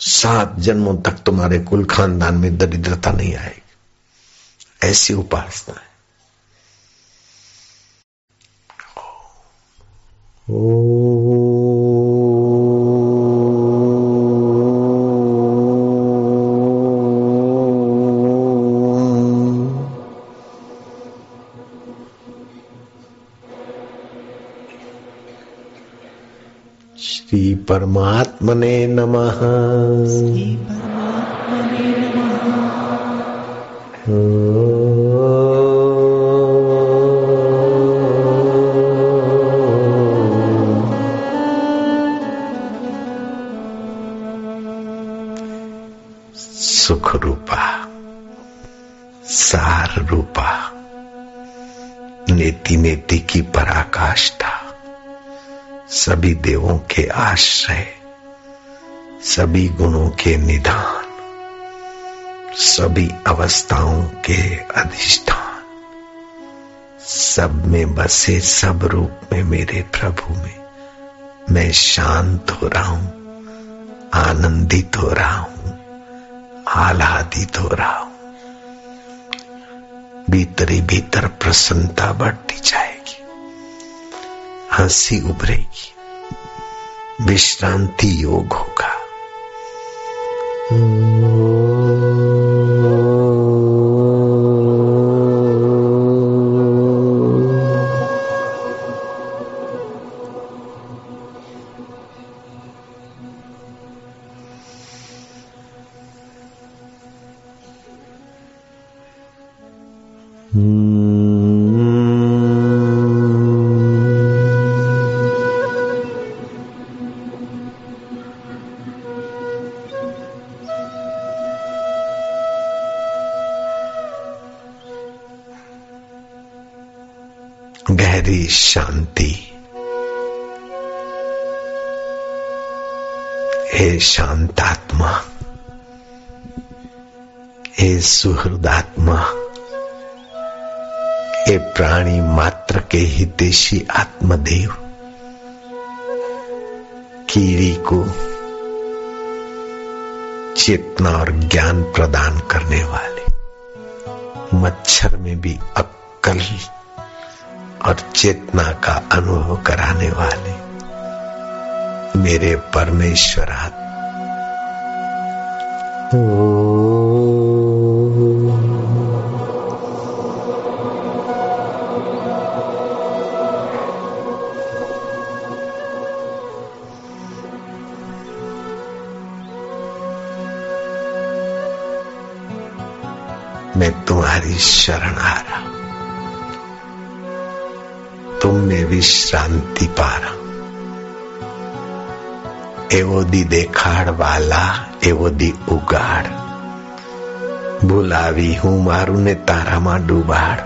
Speaker 1: सात जन्मों तक तुम्हारे कुल खानदान में दरिद्रता नहीं आएगी। ऐसी उपासना है। ओ श्री परमात्मने नमः। सुख रूपा सार रूपा नेति नेति की पराकाष्ठा। सभी देवों के आश्रय, सभी गुणों के निधान, सभी अवस्थाओं के अधिष्ठान, सब में बसे सब रूप में मेरे प्रभु में मैं शांत हो रहा हूँ, आनंदित हो रहा हूँ, आह्लादित हो रहा हूँ। भीतरी भीतर प्रसन्नता बढ़ती जाए। हँसी उभरेगी। विश्रांति योग होगा। चेतना और ज्ञान प्रदान करने वाले। मच्छर में भी अक्कल और चेतना का अनुभव कराने वाले। मेरे परमेश्वरा मैं तुम्हारी शरण आ रहा तुम में विश्रांति पारा એવો દી દેખાડ વાલા એવો દી ઉગાડ ભૂલાવી હું મારું ને તારામાં ડૂબાડ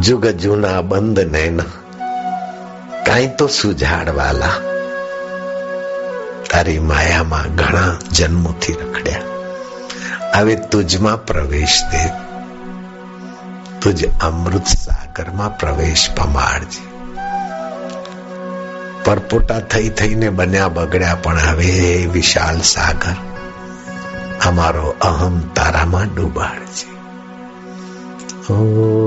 Speaker 1: જુગ જૂના બંધ નૈન કાંઈ તો સુજાડ વાલા તારી માયામાં ઘણા જન્મોથી રખડ્યા હવે તુજમાં પ્રવેશ દે. તુજ અમૃત સાગરમાં પ્રવેશ પમાડજે. પરપોટા થઈ થઈને બન્યા બગડ્યા પણ હવે વિશાલ સાગર અમારો અહમ તારામાં ડૂબાડજે. આનંદ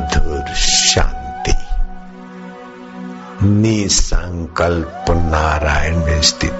Speaker 1: मधुर शांति। निसंकल्प नारायण में स्थित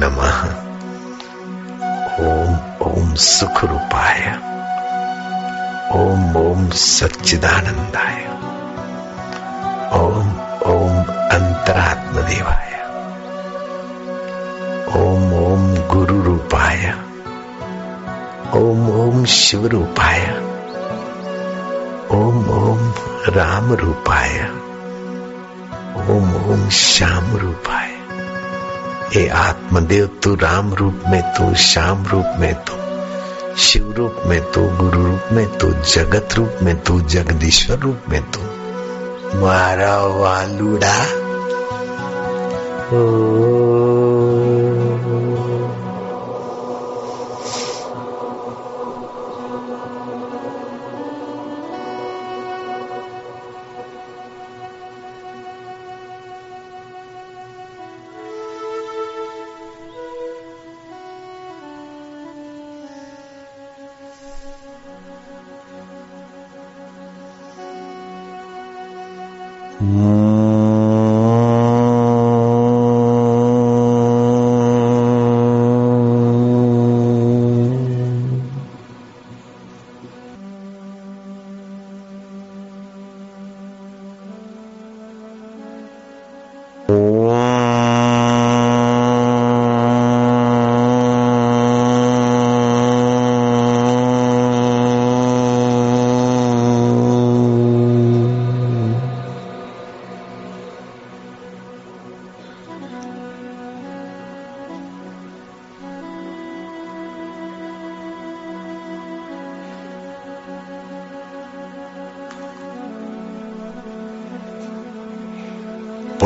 Speaker 1: नमः। ओम ओम सुख रूपाय ओम ओम सच्चिदानंदाय। ओम ओम अंतरात्मदेवाय। ओम ओम गुरु रूपाय ओम ओम शिव रूपाय ओम ओम राम रूपाय ओम ओम श्याम रूपाय हे आत्मदेव, तू राम रूप में तू, श्याम रूप में तू, शिव रूप में तू, गुरु रूप में तू, जगत रूप में तू, जगदीश्वर रूप में तू। मारा वालुड़ा। ओ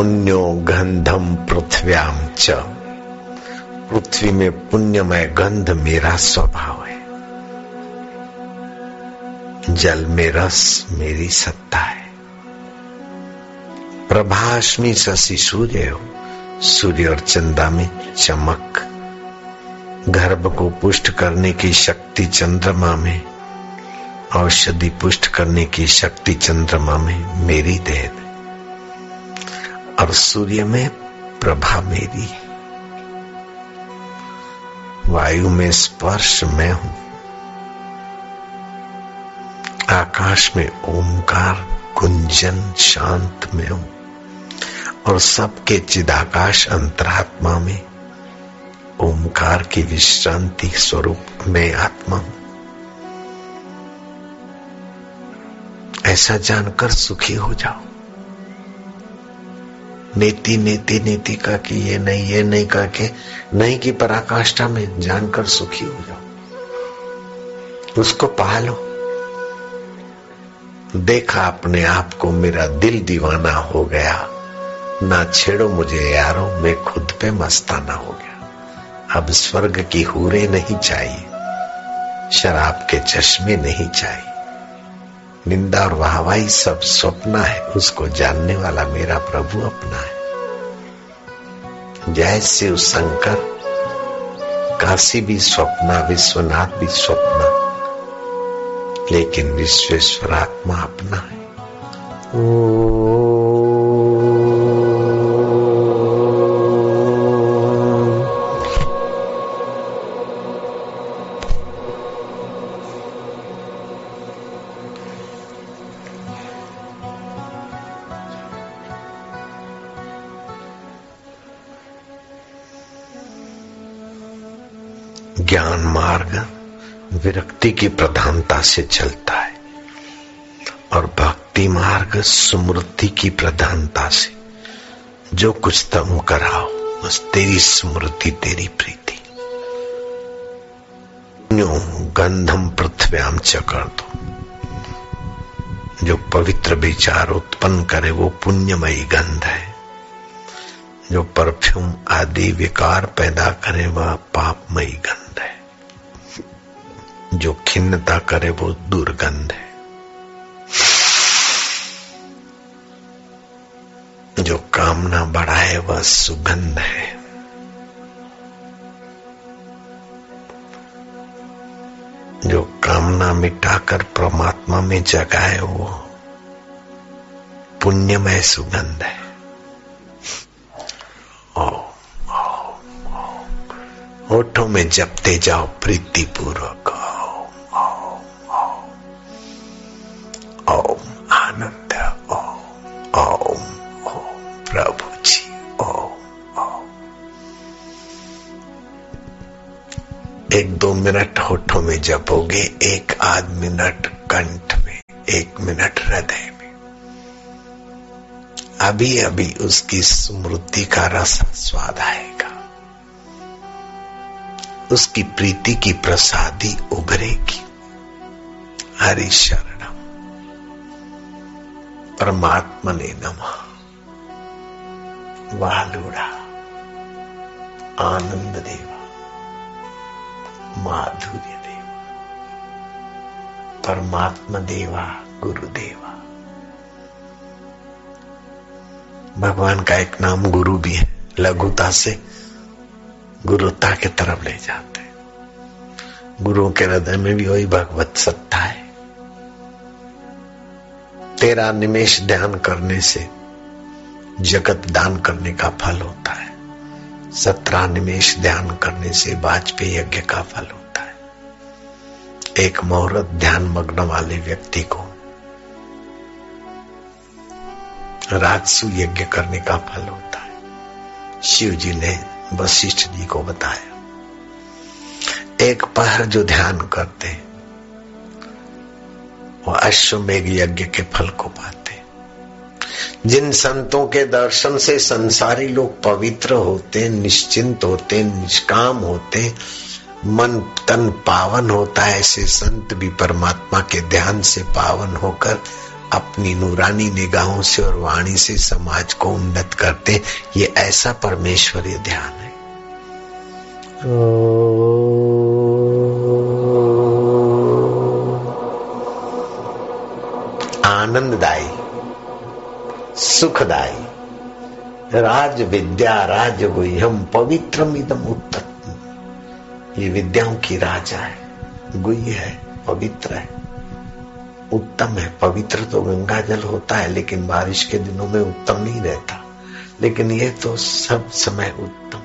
Speaker 1: पुण्यो गंधम पृथ्व्याम च। पृथ्वी में पुण्यमय गंध मेरा स्वभाव है। जल में रस मेरी सत्ता है। प्रभाष्मी शशि सूर्य हो। सूर्य और चंदा में चमक। गर्भ को पुष्ट करने की शक्ति चंद्रमा में। औषधि पुष्ट करने की शक्ति चंद्रमा में मेरी देह। और सूर्य में प्रभा मेरी। वायु में स्पर्श मैं हूँ। आकाश में ओंकार, गुंजन, शांत में हूँ। और सबके चिदाकाश अंतरात्मा में ओंकार की विश्रांति स्वरूप में आत्मा हूँ। ऐसा जानकर सुखी हो जाओ। नीति नीति नीति का कि ये नहीं ये नहीं का के नहीं की पराकाष्ठा में जानकर सुखी हो जाओ। उसको पालो। देखा अपने आप को मेरा दिल दीवाना हो गया। ना छेड़ो मुझे यारो, मैं खुद पे मस्ताना हो गया। अब स्वर्ग की हूरे नहीं चाहिए, शराब के चश्मे नहीं चाहिए। निंदा और वाहवाही सब स्वप्न है, उसको जानने वाला मेरा प्रभु अपना है। जय शिव शंकर, काशी भी स्वप्न विश्वनाथ भी स्वप्न लेकिन विश्वेश्वर आत्मा अपना है। ओ विरक्ति की प्रधानता से चलता है और भक्ति मार्ग स्मृति की प्रधानता से। जो कुछ तुम कराओ, बस तेरी स्मृति तेरी प्रीति। गंधम पृथ्व्याम चकर दो जो पवित्र विचार उत्पन्न करे, वो पुण्यमयी गंध है। जो परफ्यूम आदि विकार पैदा करे, वह पापमयी गंध है। जो खिन्नता करे वो दुर्गंध है। जो कामना बढ़ाए वह सुगंध है। जो कामना मिटाकर परमात्मा में जगाए वो पुण्यमय सुगंध है। होठों में जपते जाओ प्रीति पूर्वक ओम आनंद ओम ओम ओम प्रभु जी ओम ओम एक दो मिनट होठों में जपोगे, एक आध मिनट कंठ में, एक मिनट हृदय में। अभी अभी उसकी स्मृति का रस स्वाद आएगा। उसकी प्रीति की प्रसादी उभरेगी। हरि शरणम परमात्मा ने नमा। वालुड़ा आनंद देवा माधुर्य देवा परमात्मा देवा गुरुदेवा। भगवान का एक नाम गुरु भी है, लघुता से गुरुता के तरफ़ ले जाते गुरु के हृदय में भी वही भगवत सत्ता है। तेरा निमेश ध्यान करने से जगत दान करने का फल होता है। सत्रह निमेश ध्यान करने से वाजपेयी यज्ञ का फल होता है। एक मुहूर्त ध्यान मग्न वाले व्यक्ति को राजसु यज्ञ करने का फल होता है। शिव जी ने वशिष्ठ जी को बताया। एक पहर जो ध्यान करते वो अश्वमेघ यज्ञ के फल को पाते। जिन संतों के दर्शन से संसारी लोग पवित्र होते, निश्चिंत होते, निष्काम होते, मन तन पावन होता है ऐसे संत भी परमात्मा के ध्यान से पावन होकर अपनी नूरानी निगाहों से और वाणी से समाज को उन्नत करते, ये ऐसा परमेश्वरीय ध्यान है। आनंददायी, सुखदायी। राज विद्या राज गुह्यम पवित्र इदम उत्तम। ये विद्याओं की राजा है, गुह्य है, पवित्र है। उत्तम है, पवित्र तो गंगा जल होता है, लेकिन बारिश के दिनों में उत्तम नहीं रहता। लेकिन ये तो सब समय उत्तम।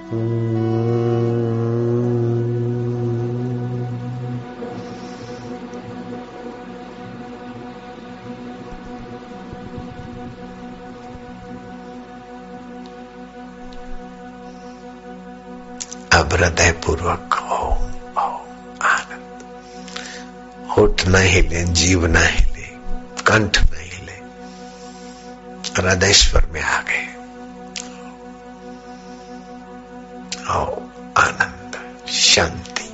Speaker 1: अब हृदय पूर्वक ओम ओम आनंद। होठ न हिले जीव न हिले कंठ न हिले हृदयश्वर में आ गए। आनंद, शांति।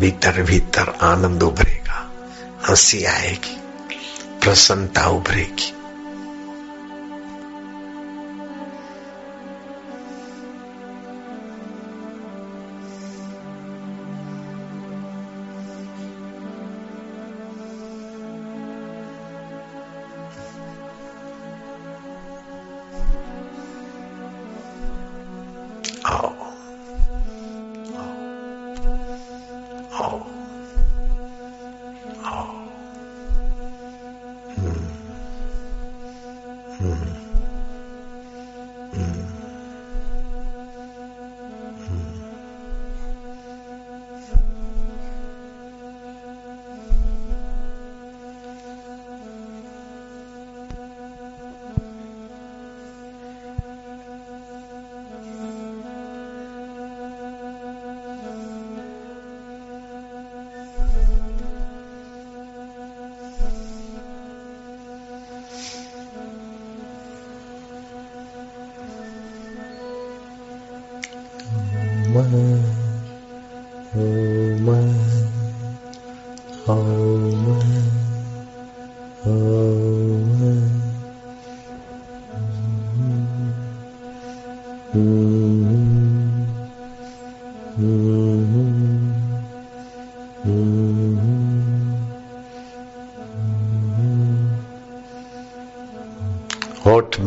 Speaker 1: भीतर भीतर आनंद उभरेगा, हँसी आएगी। प्रसन्नता उभरेगी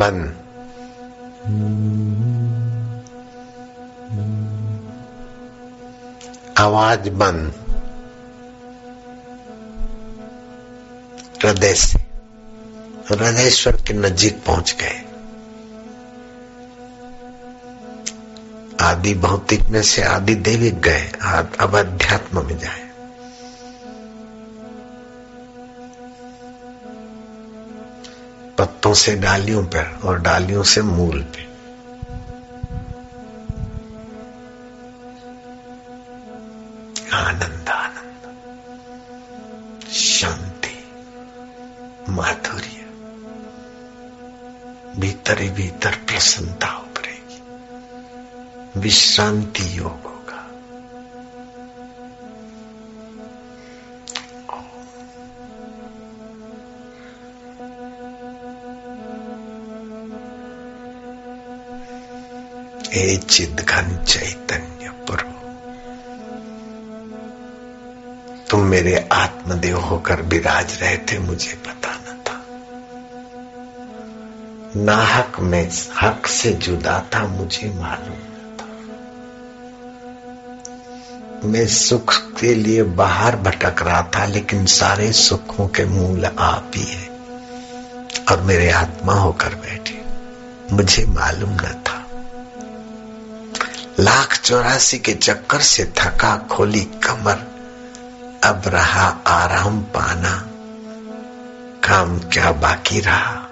Speaker 1: बंद आवाज़ बंद हृदय से हृदयश्वर के नजीक पहुँच गए। आदि भौतिक में से आदि देविक गए अब अध्यात्म में जाए। पत्तों से डालियों पर और डालियों से मूल पे। आनंद आनंद शांति, माधुर्य, भीतर ही भीतर प्रसन्नता उभरेगी। विश्रांति चिद घन चैतन्य प्रभु तुम मेरे आत्मदेव होकर विराज रहे थे, मुझे पता न था। नाहक में हक से जुदा था, मुझे मालूम न था। मैं सुख के लिए बाहर भटक रहा था, लेकिन सारे सुखों के मूल आप ही है। और मेरे आत्मा होकर बैठे, मुझे मालूम न था लाख चौरासी के चक्कर से थका खोली कमर। अब रहा आराम पाना। काम क्या बाकी रहा?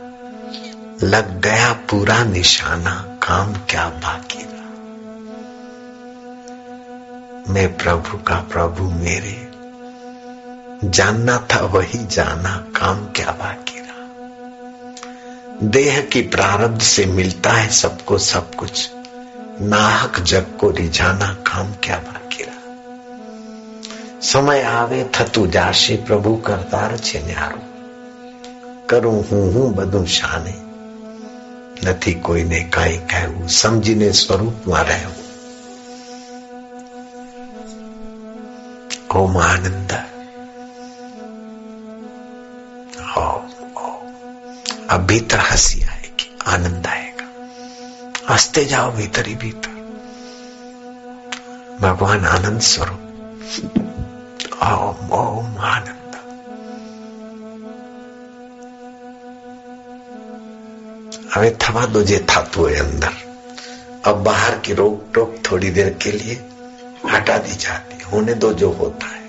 Speaker 1: लग गया पूरा निशाना। काम क्या बाकी रहा? मैं प्रभु का प्रभु मेरे। जानना था वही जाना। काम क्या बाकी रहा? देह की प्रारब्ध से मिलता है सबको सब कुछ। नाहक जग को रिझाना काम क्या बाकी रहा समय आवे થતું જાશે પ્રભુ કરતાર છે ન્યારો કરું હું હું બધું શાને નથી કોઈને કાંઈ કહેવું સમજીને સ્વરૂપમાં રહેવું ઓમ આનંદ अब भीतर हंसी आएगी आनंद आएगा हंसते जाओ भीतर ही भीतर भगवान आनंद स्वरूप ओम ओम आनंद હવે થવા દો જે થતું હોય અંદર अब बाहर की रोक टोक थोड़ी देर के लिए हटा दी जाती होने दो जो होता है